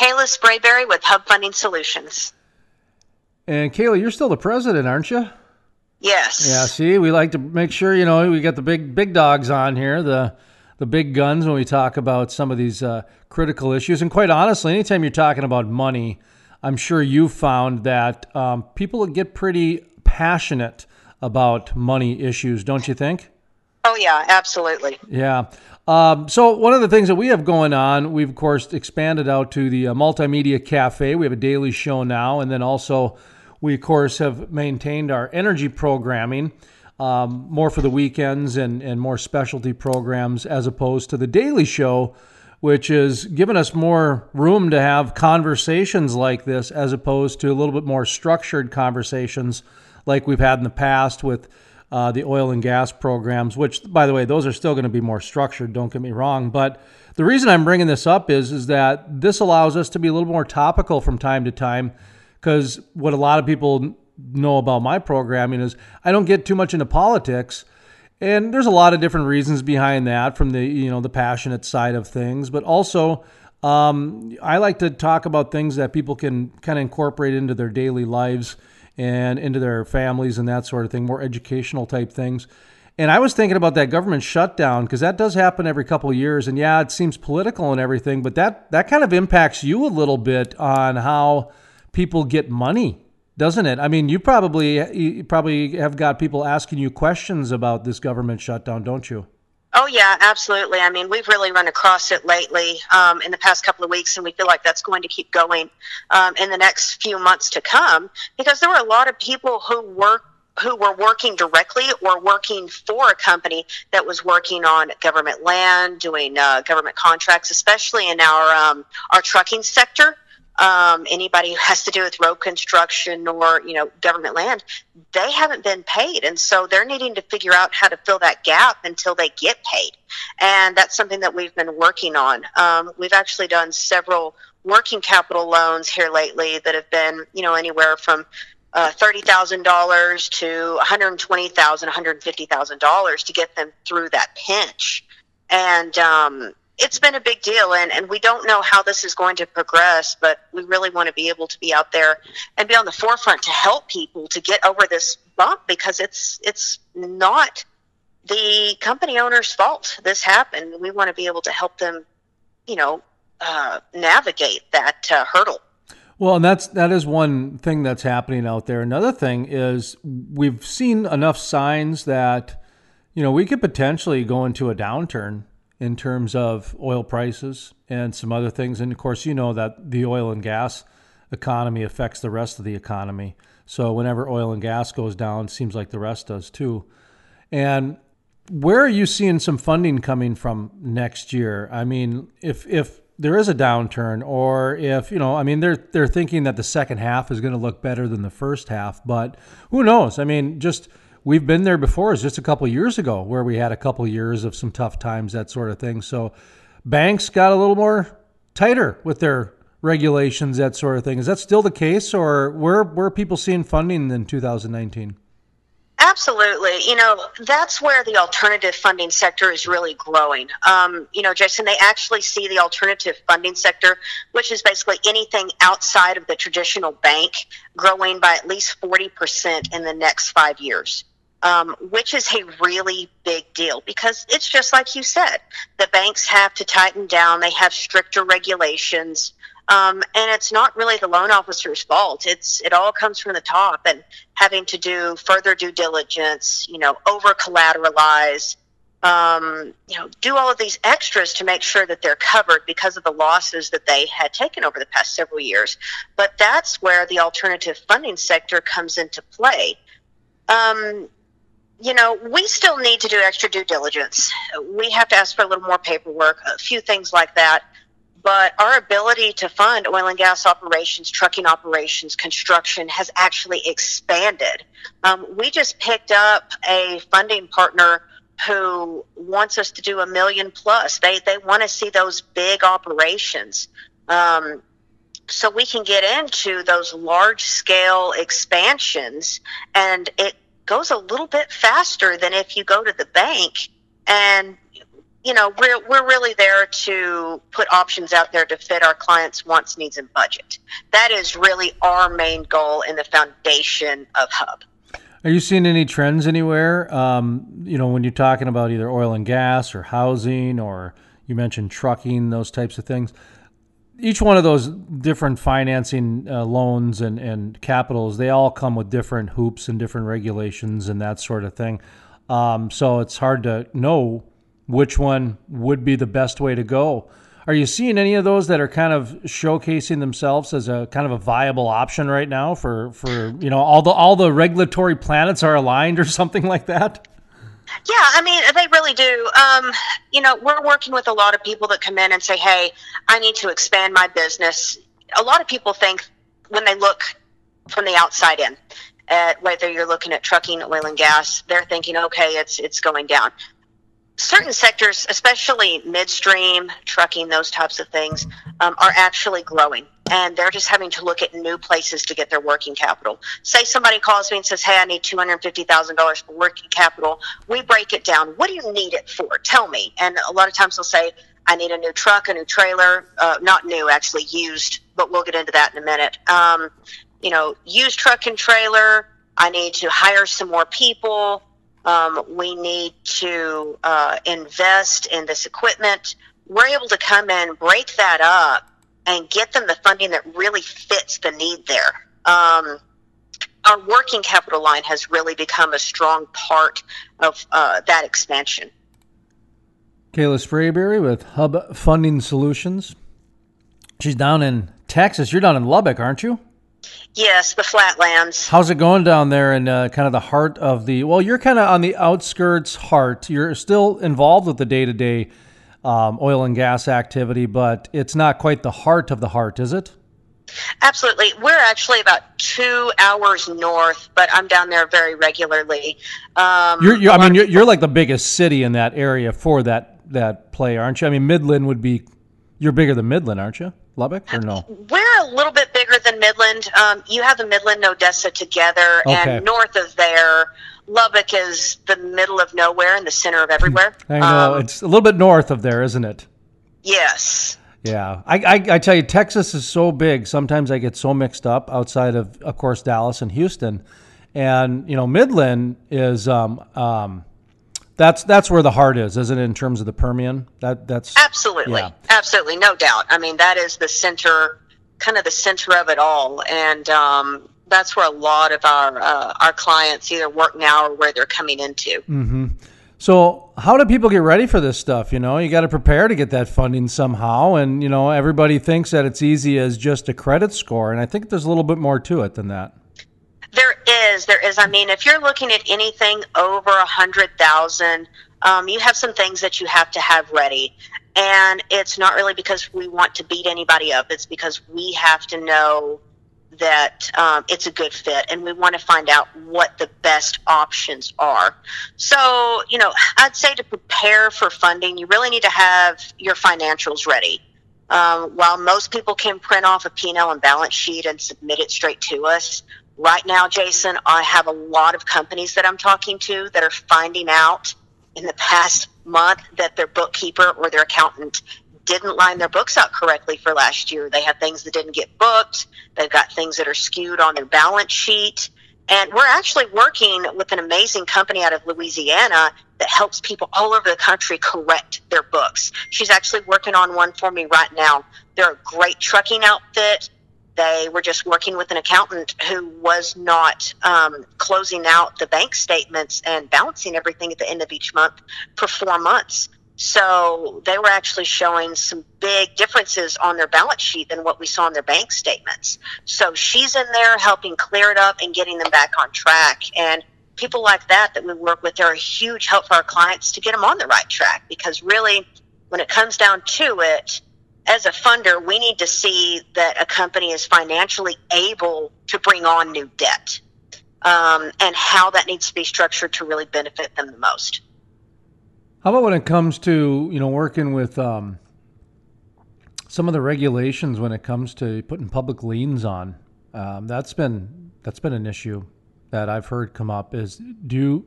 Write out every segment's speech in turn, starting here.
Kalah Sprabeary with Hub Funding Solutions. And Kalah, you're still the president, aren't you? Yes. Yeah. See, we like to make sure you know we got the big big dogs on here, the the big guns when we talk about some of these uh, critical issues. And quite honestly, anytime you're talking about money, I'm sure you've found that um, people get pretty passionate about money issues, don't you think? Oh yeah, absolutely. Yeah. Um, so one of the things that we have going on, we've of course expanded out to the uh, multimedia cafe. We have a daily show now, and then also we of course have maintained our energy programming. Um, more for the weekends and, and more specialty programs as opposed to the daily show, which has given us more room to have conversations like this as opposed to a little bit more structured conversations like we've had in the past with uh, the oil and gas programs, which, by the way, those are still going to be more structured. Don't get me wrong, but the reason I'm bringing this up is is that this allows us to be a little more topical from time to time, because what a lot of people know about my programming is I don't get too much into politics. And there's a lot of different reasons behind that, from the you know the passionate side of things, but also um, I like to talk about things that people can kind of incorporate into their daily lives and into their families and that sort of thing, more educational type things. And I was thinking about that government shutdown because that does happen every couple of years. And yeah, it seems political and everything, but that that kind of impacts you a little bit on how people get money, doesn't it? I mean, you probably you probably have got people asking you questions about this government shutdown, don't you? Oh yeah, absolutely. I mean, we've really run across it lately um, in the past couple of weeks, and we feel like that's going to keep going um, in the next few months to come because there were a lot of people who work who were working directly or working for a company that was working on government land, doing uh, government contracts, especially in our um, our trucking sector um, anybody who has to do with road construction or you know government land, they haven't been paid, and so they're needing to figure out how to fill that gap until they get paid, and that's something that we've been working on. Um, we've actually done several working capital loans here lately that have been you know anywhere from uh, thirty thousand dollars to one hundred twenty thousand, one hundred fifty thousand dollars to get them through that pinch, and um, it's been a big deal and, and we don't know how this is going to progress but we really want to be able to be out there and be on the forefront to help people to get over this bump because it's it's not the company owner's fault this happened we want to be able to help them you know uh, navigate that uh, hurdle well, and that's that is one thing that's happening out there. Another thing is we've seen enough signs that you know we could potentially go into a downturn in terms of oil prices and some other things. And of course, you know that the oil and gas economy affects the rest of the economy. So whenever oil and gas goes down, seems like the rest does too. And where are you seeing some funding coming from next year? I mean, if if there is a downturn, or if you know, I mean, they're they're thinking that the second half is going to look better than the first half, but who knows? I mean, just we've been there before. It's just a couple years ago where we had a couple years of some tough times, that sort of thing. So banks got a little more tighter with their regulations, that sort of thing. Is that still the case, or where where are people seeing funding in 2019? Absolutely. You know, that's where the alternative funding sector is really growing. Um, you know, Jason, they actually see the alternative funding sector, which is basically anything outside of the traditional bank, growing by at least 40% in the next five years um, which is a really big deal because it's just like you said the banks have to tighten down, they have stricter regulations. Um, and it's not really the loan officer's fault. It's it all comes from the top, and having to do further due diligence, you know, over collateralize, um, you know, do all of these extras to make sure that they're covered because of the losses that they had taken over the past several years. But that's where the alternative funding sector comes into play. Um, you know, we still need to do extra due diligence. We have to ask for a little more paperwork, a few things like that. But our ability to fund oil and gas operations, trucking operations, construction has actually expanded. Um, we just picked up a funding partner who wants us to do a million plus. They they want to see those big operations. Um, so we can get into those large scale expansions and it goes a little bit faster than if you go to the bank and you know, we're, we're really there to put options out there to fit our clients' wants, needs, and budget. That is really our main goal in the foundation of Hub. Are you seeing any trends anywhere? Um, you know, when you're talking about either oil and gas or housing, or you mentioned trucking, those types of things. Each one of those different financing uh, loans and, and capitals, they all come with different hoops and different regulations and that sort of thing. Um, so it's hard to know which one would be the best way to go. Are you seeing any of those that are kind of showcasing themselves as a kind of a viable option right now for, for you know all the all the regulatory planets are aligned or something like that? Yeah, I mean they really do. Um, you know, we're working with a lot of people that come in and say, "Hey, I need to expand my business." A lot of people think when they look from the outside in, at whether you're looking at trucking, oil and gas, they're thinking, "Okay, it's it's going down." certain sectors, especially midstream, trucking, those types of things, um, are actually growing. And they're just having to look at new places to get their working capital. Say somebody calls me and says, Hey, I need $250,000 for working capital. We break it down. What do you need it for? Tell me. And a lot of times they'll say, I need a new truck, a new trailer, uh, not new, actually used, but we'll get into that in a minute. Um, you know, used truck and trailer. I need to hire some more people. Um, we need to uh, invest in this equipment. We're able to come in, break that up, and get them the funding that really fits the need there. Um, our working capital line has really become a strong part of uh, that expansion. Kalah Sprabeary with Hub Funding Solutions. She's down in Texas. You're down in Lubbock, aren't you? Yes, the flatlands. How's it going down there in uh, kind of the heart of the? Well, you're kind of on the outskirts heart. You're still involved with the day to day oil and gas activity, but it's not quite the heart of the heart, is it? Absolutely. We're actually about two hours north, but I'm down there very regularly. Um, you're, you're I mean, you're, you're like the biggest city in that area for that that play, aren't you? I mean, Midland would be. You're bigger than Midland, aren't you? Lubbock or no? We're a little bit bigger than Midland. Um, you have the Midland and Odessa together, okay. and north of there, Lubbock is the middle of nowhere in the center of everywhere. I know um, it's a little bit north of there, isn't it? Yes. Yeah, I, I, I tell you, Texas is so big. Sometimes I get so mixed up outside of, of course, Dallas and Houston, and you know, Midland is um, um, that's that's where the heart is, isn't it? In terms of the Permian, that that's absolutely, yeah. absolutely, no doubt. I mean, that is the center, kind of the center of it all, and um, that's where a lot of our uh, our clients either work now or where they're coming into. Mm-hmm. So, how do people get ready for this stuff? You know, you got to prepare to get that funding somehow, and you know, everybody thinks that it's easy as just a credit score, and I think there's a little bit more to it than that. There is, there is. I mean, if you're looking at anything over a hundred thousand, um, you have some things that you have to have ready, and it's not really because we want to beat anybody up. It's because we have to know that um, it's a good fit, and we want to find out what the best options are. So, you know, I'd say to prepare for funding, you really need to have your financials ready. Um, while most people can print off a P&L and balance sheet and submit it straight to us, Right now, Jason, I have a lot of companies that I'm talking to that are finding out in the past month that their bookkeeper or their accountant didn't line their books out correctly for last year. They have things that didn't get booked. They've got things that are skewed on their balance sheet. And we're actually working with an amazing company out of Louisiana that helps people all over the country correct their books. She's actually working on one for me right now. They're a great trucking outfit. They were just working with an accountant who was not um, closing out the bank statements and balancing everything at the end of each month for four months. So they were actually showing some big differences on their balance sheet than what we saw in their bank statements. So she's in there helping clear it up and getting them back on track. And people like that that we work with are a huge help for our clients to get them on the right track because really, when it comes down to it, as a funder, we need to see that a company is financially able to bring on new debt um, and how that needs to be structured to really benefit them the most. How about when it comes to you know working with um, some of the regulations when it comes to putting public liens on? Um, that's been that's been an issue that I've heard come up. Is do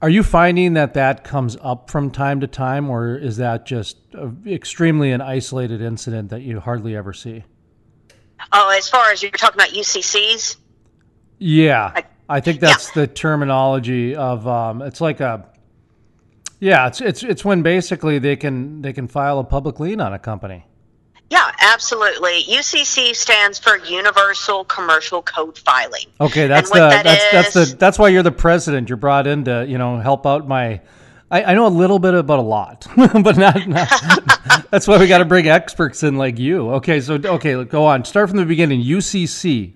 Are you finding that that comes up from time to time, or is that just extremely an isolated incident that you hardly ever see? Oh, as far as you're talking about UCCs? Yeah, I, I think that's yeah. the terminology of um, it's like a yeah, it's it's it's when basically they can they can file a public lien on a company. Yeah, absolutely. UCC stands for Universal Commercial Code Filing. Okay, that's the that that's is, that's the that's why you're the president. You're brought in to you know help out my. I, I know a little bit about a lot, but not. not that's why we got to bring experts in like you. Okay, so okay, go on. Start from the beginning. UCC.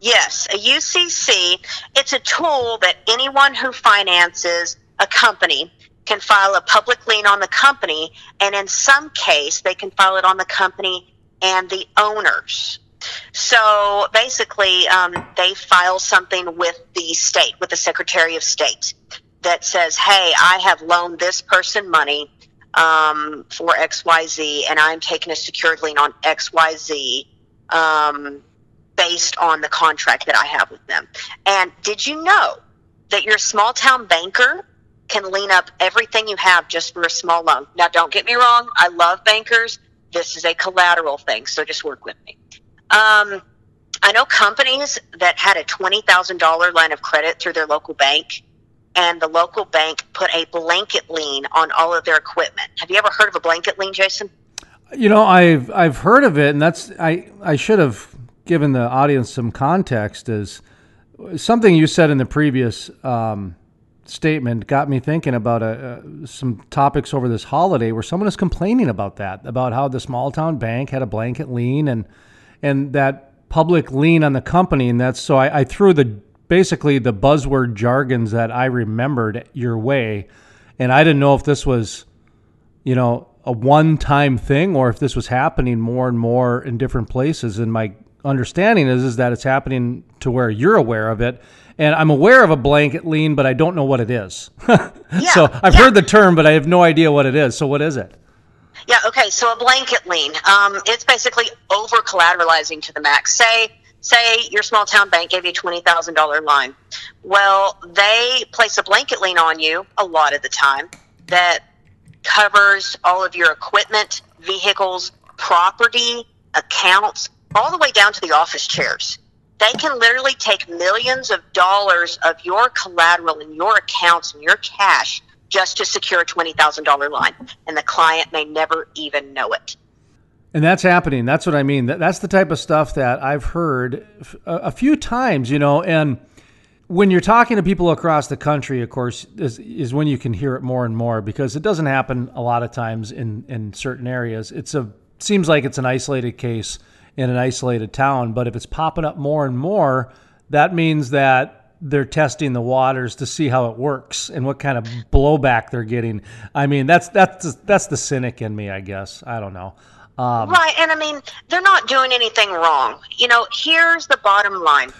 Yes, a UCC. It's a tool that anyone who finances a company can file a public lien on the company, and in some case, they can file it on the company and the owners. So basically, um, they file something with the state, with the Secretary of State, that says, "Hey, I have loaned this person money um, for X, Y, Z, and I'm taking a secured lien on X, Y, Z." Um, based on the contract that I have with them. And did you know that your small town banker can lien up everything you have just for a small loan. Now, don't get me wrong, I love bankers. This is a collateral thing, so just work with me. Um, I know companies that had a $20,000 line of credit through their local bank, and the local bank put a blanket lien on all of their equipment. Have you ever heard of a blanket lien, Jason? You know, I've I've heard of it, and that's I I should have given the audience some context. Is something you said in the previous um, statement got me thinking about uh, some topics over this holiday where someone is complaining about that, about how the small town bank had a blanket lien and and that public lien on the company, and that's so I, I threw the basically the buzzword jargons that I remembered your way, and I didn't know if this was, you know, a one-time thing or if this was happening more and more in different places. And my understanding is is that it's happening to where you're aware of it and I'm aware of a blanket lien, but I don't know what it is. yeah, so I've yeah. heard the term, but I have no idea what it is. So what is it? Yeah. Okay. So a blanket lien, um, it's basically over collateralizing to the max. Say, say your small town bank gave you a twenty thousand dollar line. Well, they place a blanket lien on you a lot of the time that covers all of your equipment, vehicles, property, accounts, all the way down to the office chairs they can literally take millions of dollars of your collateral and your accounts and your cash just to secure a $20,000 line. And the client may never even know it. And that's happening. That's what I mean. That's the type of stuff that I've heard a few times, you know, and when you're talking to people across the country, of course, is, is when you can hear it more and more because it doesn't happen a lot of times in, in certain areas. It's a seems like it's an isolated case in an isolated town. But if it's popping up more and more, that means that they're testing the waters to see how it works and what kind of blowback they're getting. I mean, that's that's that's the cynic in me, I guess. I don't know. Um, right, and I mean, they're not doing anything wrong. You know, here's the bottom line: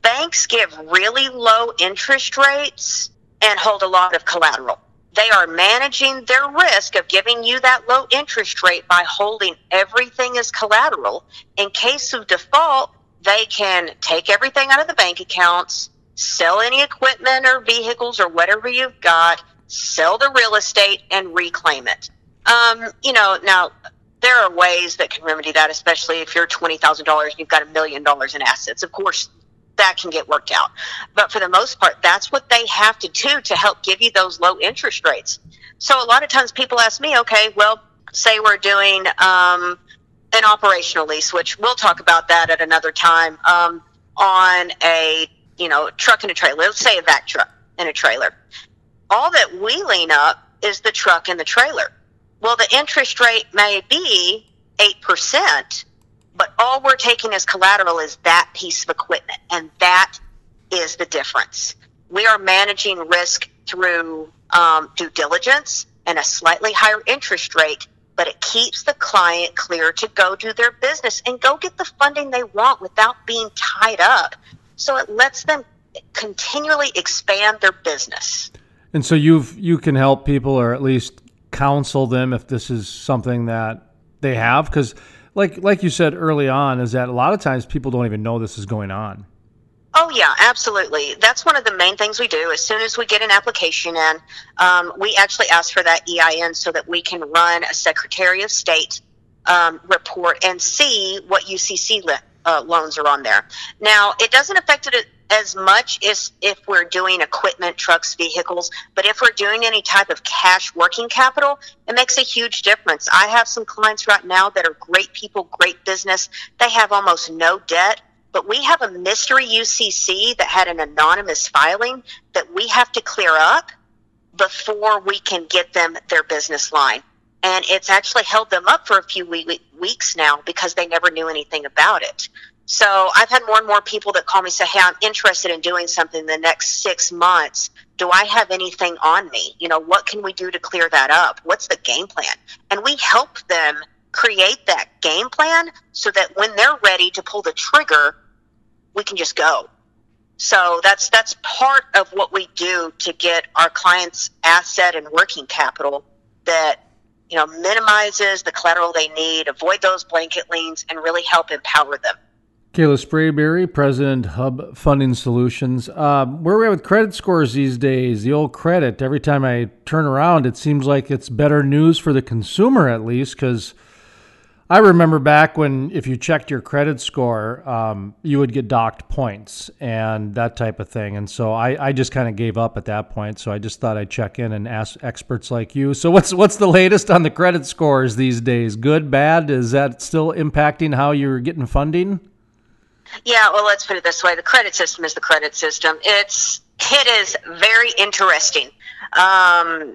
banks give really low interest rates and hold a lot of collateral. They are managing their risk of giving you that low interest rate by holding everything as collateral. In case of default, they can take everything out of the bank accounts, sell any equipment or vehicles or whatever you've got, sell the real estate, and reclaim it. Um, you know, now there are ways that can remedy that, especially if you're twenty thousand dollars, and you've got a million dollars in assets. Of course, that can get worked out. But for the most part, that's what they have to do to help give you those low interest rates. So a lot of times people ask me, okay, well, say we're doing um, an operational lease, which we'll talk about that at another time, um, on a you know truck and a trailer. Let's say a vac truck and a trailer. All that we lien up is the truck and the trailer. Well, the interest rate may be eight percent but all we're taking as collateral is that piece of equipment, and that is the difference. We are managing risk through um, due diligence and a slightly higher interest rate, but it keeps the client clear to go do their business and go get the funding they want without being tied up. So it lets them continually expand their business. And so you've you can help people or at least counsel them if this is something that they have because like like you said early on, is that a lot of times people don't even know this is going on. Oh yeah, absolutely. That's one of the main things we do. As soon as we get an application in, um, we actually ask for that EIN so that we can run a Secretary of State um, report and see what UCC li- uh, loans are on there. Now, it doesn't affect it as much as if we're doing equipment, trucks, vehicles, but if we're doing any type of cash working capital, it makes a huge difference. I have some clients right now that are great people, great business. They have almost no debt, but we have a mystery UCC that had an anonymous filing that we have to clear up before we can get them their business line. And it's actually held them up for a few weeks now because they never knew anything about it. So I've had more and more people that call me say, Hey, I'm interested in doing something in the next six months. Do I have anything on me? You know, what can we do to clear that up? What's the game plan? And we help them create that game plan so that when they're ready to pull the trigger, we can just go. So that's that's part of what we do to get our clients asset and working capital that you know minimizes the collateral they need, avoid those blanket liens, and really help empower them. Kalah Sprabeary, President Hub Funding Solutions. Uh, where are we at with credit scores these days? The old credit. Every time I turn around, it seems like it's better news for the consumer, at least, because I remember back when if you checked your credit score, um, you would get docked points and that type of thing. And so I, I just kind of gave up at that point. So I just thought I'd check in and ask experts like you. So what's what's the latest on the credit scores these days? Good, bad? Is that still impacting how you're getting funding? Yeah, well, let's put it this way: the credit system is the credit system. It's it is very interesting. Um,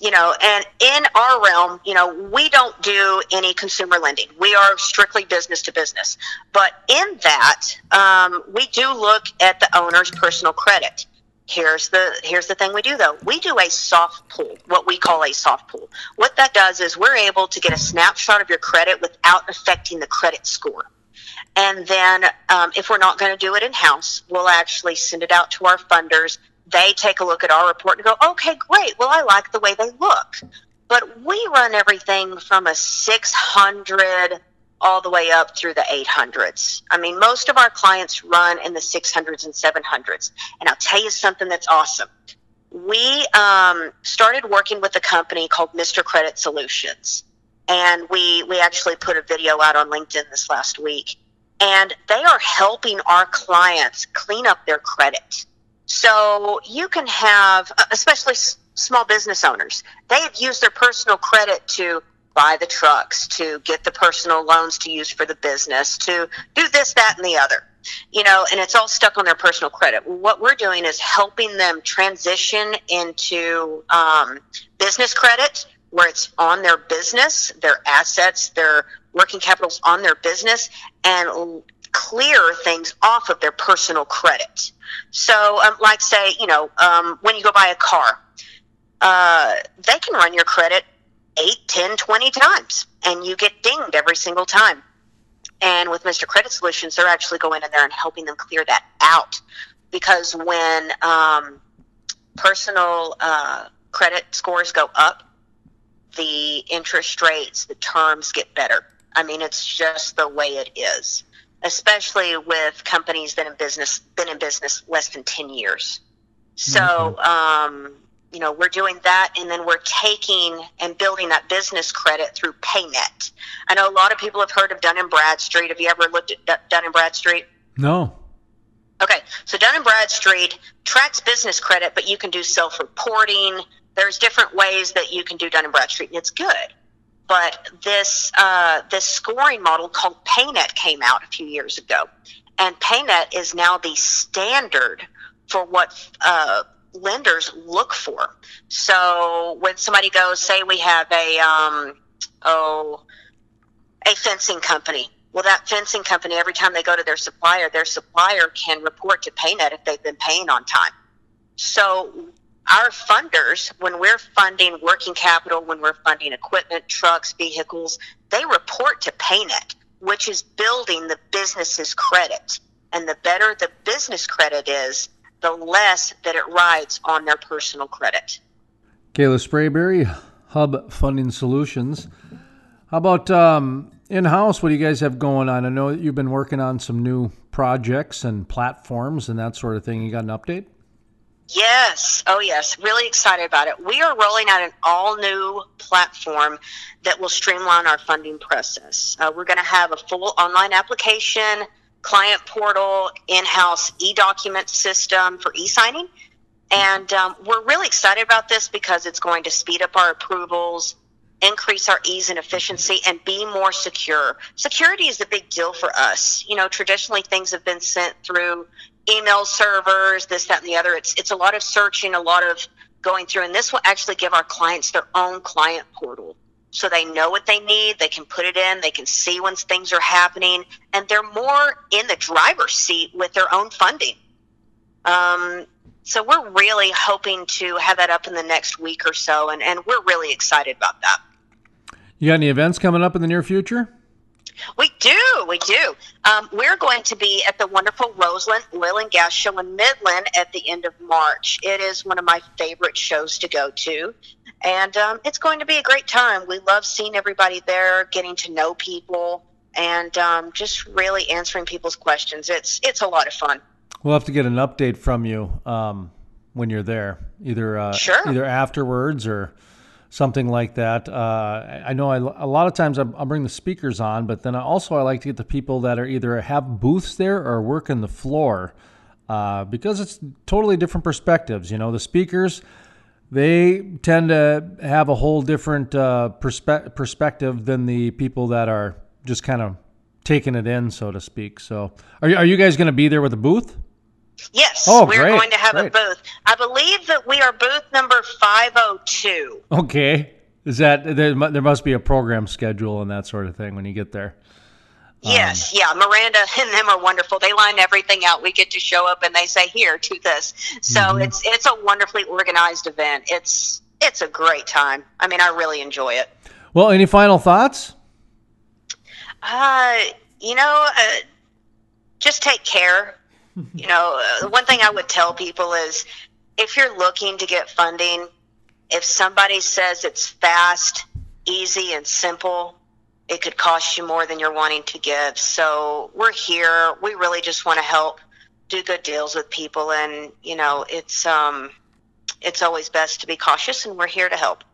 you know, and in our realm, you know, we don't do any consumer lending. We are strictly business to business. But in that, um, we do look at the owner's personal credit. Here's the here's the thing we do though. We do a soft pull, what we call a soft pull. What that does is we're able to get a snapshot of your credit without affecting the credit score. And then, um, if we're not going to do it in house, we'll actually send it out to our funders they take a look at our report and go, okay, great. Well, I like the way they look. But we run everything from a 600 all the way up through the 800s. I mean, most of our clients run in the 600s and 700s. And I'll tell you something that's awesome. We um, started working with a company called Mr. Credit Solutions. And we, we actually put a video out on LinkedIn this last week. And they are helping our clients clean up their credit. So you can have, uh, especially small business owners, they have used their personal credit to buy the trucks, to get the personal loans to use for the business, to do this, that, and the other. You know, and it's all stuck on their personal credit. What we're doing is helping them transition into um, business credit, where it's on their business, their assets, their working capitals on their business, and clear things off of their personal credit. So, um, like say, you know, um, when you go buy a car, uh, they can run your credit 8, 10, 20 times, and you get dinged every single time. And with Mr. Credit Solutions, they're actually going in there and helping them clear that out. Because when um, personal uh, credit scores go up, the interest rates, the terms get better. I mean, it's just the way it is especially with companies that in business been in business less than 10 years. So mm-hmm. um, you know we're doing that and then we're taking and building that business credit through paynet. I know a lot of people have heard of dun and bradstreet. Have you ever looked at dun and bradstreet? No. Okay so dun and bradstreet tracks business credit but you can do self-reporting. There's different ways that you can do dun and bradstreet and it's good but this uh, this scoring model called PayNet came out a few years ago, and PayNet is now the standard for what uh, lenders look for. So when somebody goes, say we have a um, oh a fencing company. Well, that fencing company, every time they go to their supplier, their supplier can report to PayNet if they've been paying on time. So our funders, when we're funding working capital, when we're funding equipment, trucks, vehicles, they report to PayNet, which is building the business's credit. And the better the business credit is, the less that it rides on their personal credit. Kalah Sprabeary, Hub Funding Solutions. How about um, in house, what do you guys have going on? I know that you've been working on some new projects and platforms and that sort of thing. You got an update? Yes. Oh, yes. Really excited about it. We are rolling out an all new platform that will streamline our funding process. Uh, we're going to have a full online application, client portal, in house e document system for e signing. And um, we're really excited about this because it's going to speed up our approvals, increase our ease and efficiency, and be more secure. Security is a big deal for us. You know, traditionally things have been sent through email servers, this, that, and the other. It's it's a lot of searching, a lot of going through, and this will actually give our clients their own client portal. So they know what they need, they can put it in, they can see when things are happening, and they're more in the driver's seat with their own funding. Um, so we're really hoping to have that up in the next week or so, and, and we're really excited about that. You got any events coming up in the near future? We do, we do. Um, we're going to be at the wonderful Roseland Oil and Gas Show in Midland at the end of March. It is one of my favorite shows to go to, and um, it's going to be a great time. We love seeing everybody there, getting to know people, and um, just really answering people's questions. It's it's a lot of fun. We'll have to get an update from you um, when you're there, either uh, sure. either afterwards or something like that. Uh, I know I, a lot of times I'll bring the speakers on, but then I also I like to get the people that are either have booths there or work in the floor uh, because it's totally different perspectives. You know, the speakers they tend to have a whole different uh, perspe- perspective than the people that are just kind of taking it in, so to speak. So, are you, are you guys going to be there with a booth? Yes, oh, we're great, going to have great. a booth. I believe that we are booth number 502. Okay. Is that there, there must be a program schedule and that sort of thing when you get there? Yes, um, yeah. Miranda and them are wonderful. They line everything out. We get to show up and they say, "Here, to this." So mm-hmm. it's it's a wonderfully organized event. It's it's a great time. I mean, I really enjoy it. Well, any final thoughts? Uh, you know, uh, just take care you know, one thing I would tell people is if you're looking to get funding, if somebody says it's fast, easy, and simple, it could cost you more than you're wanting to give. So we're here. We really just want to help do good deals with people, and you know, it's um, it's always best to be cautious, and we're here to help.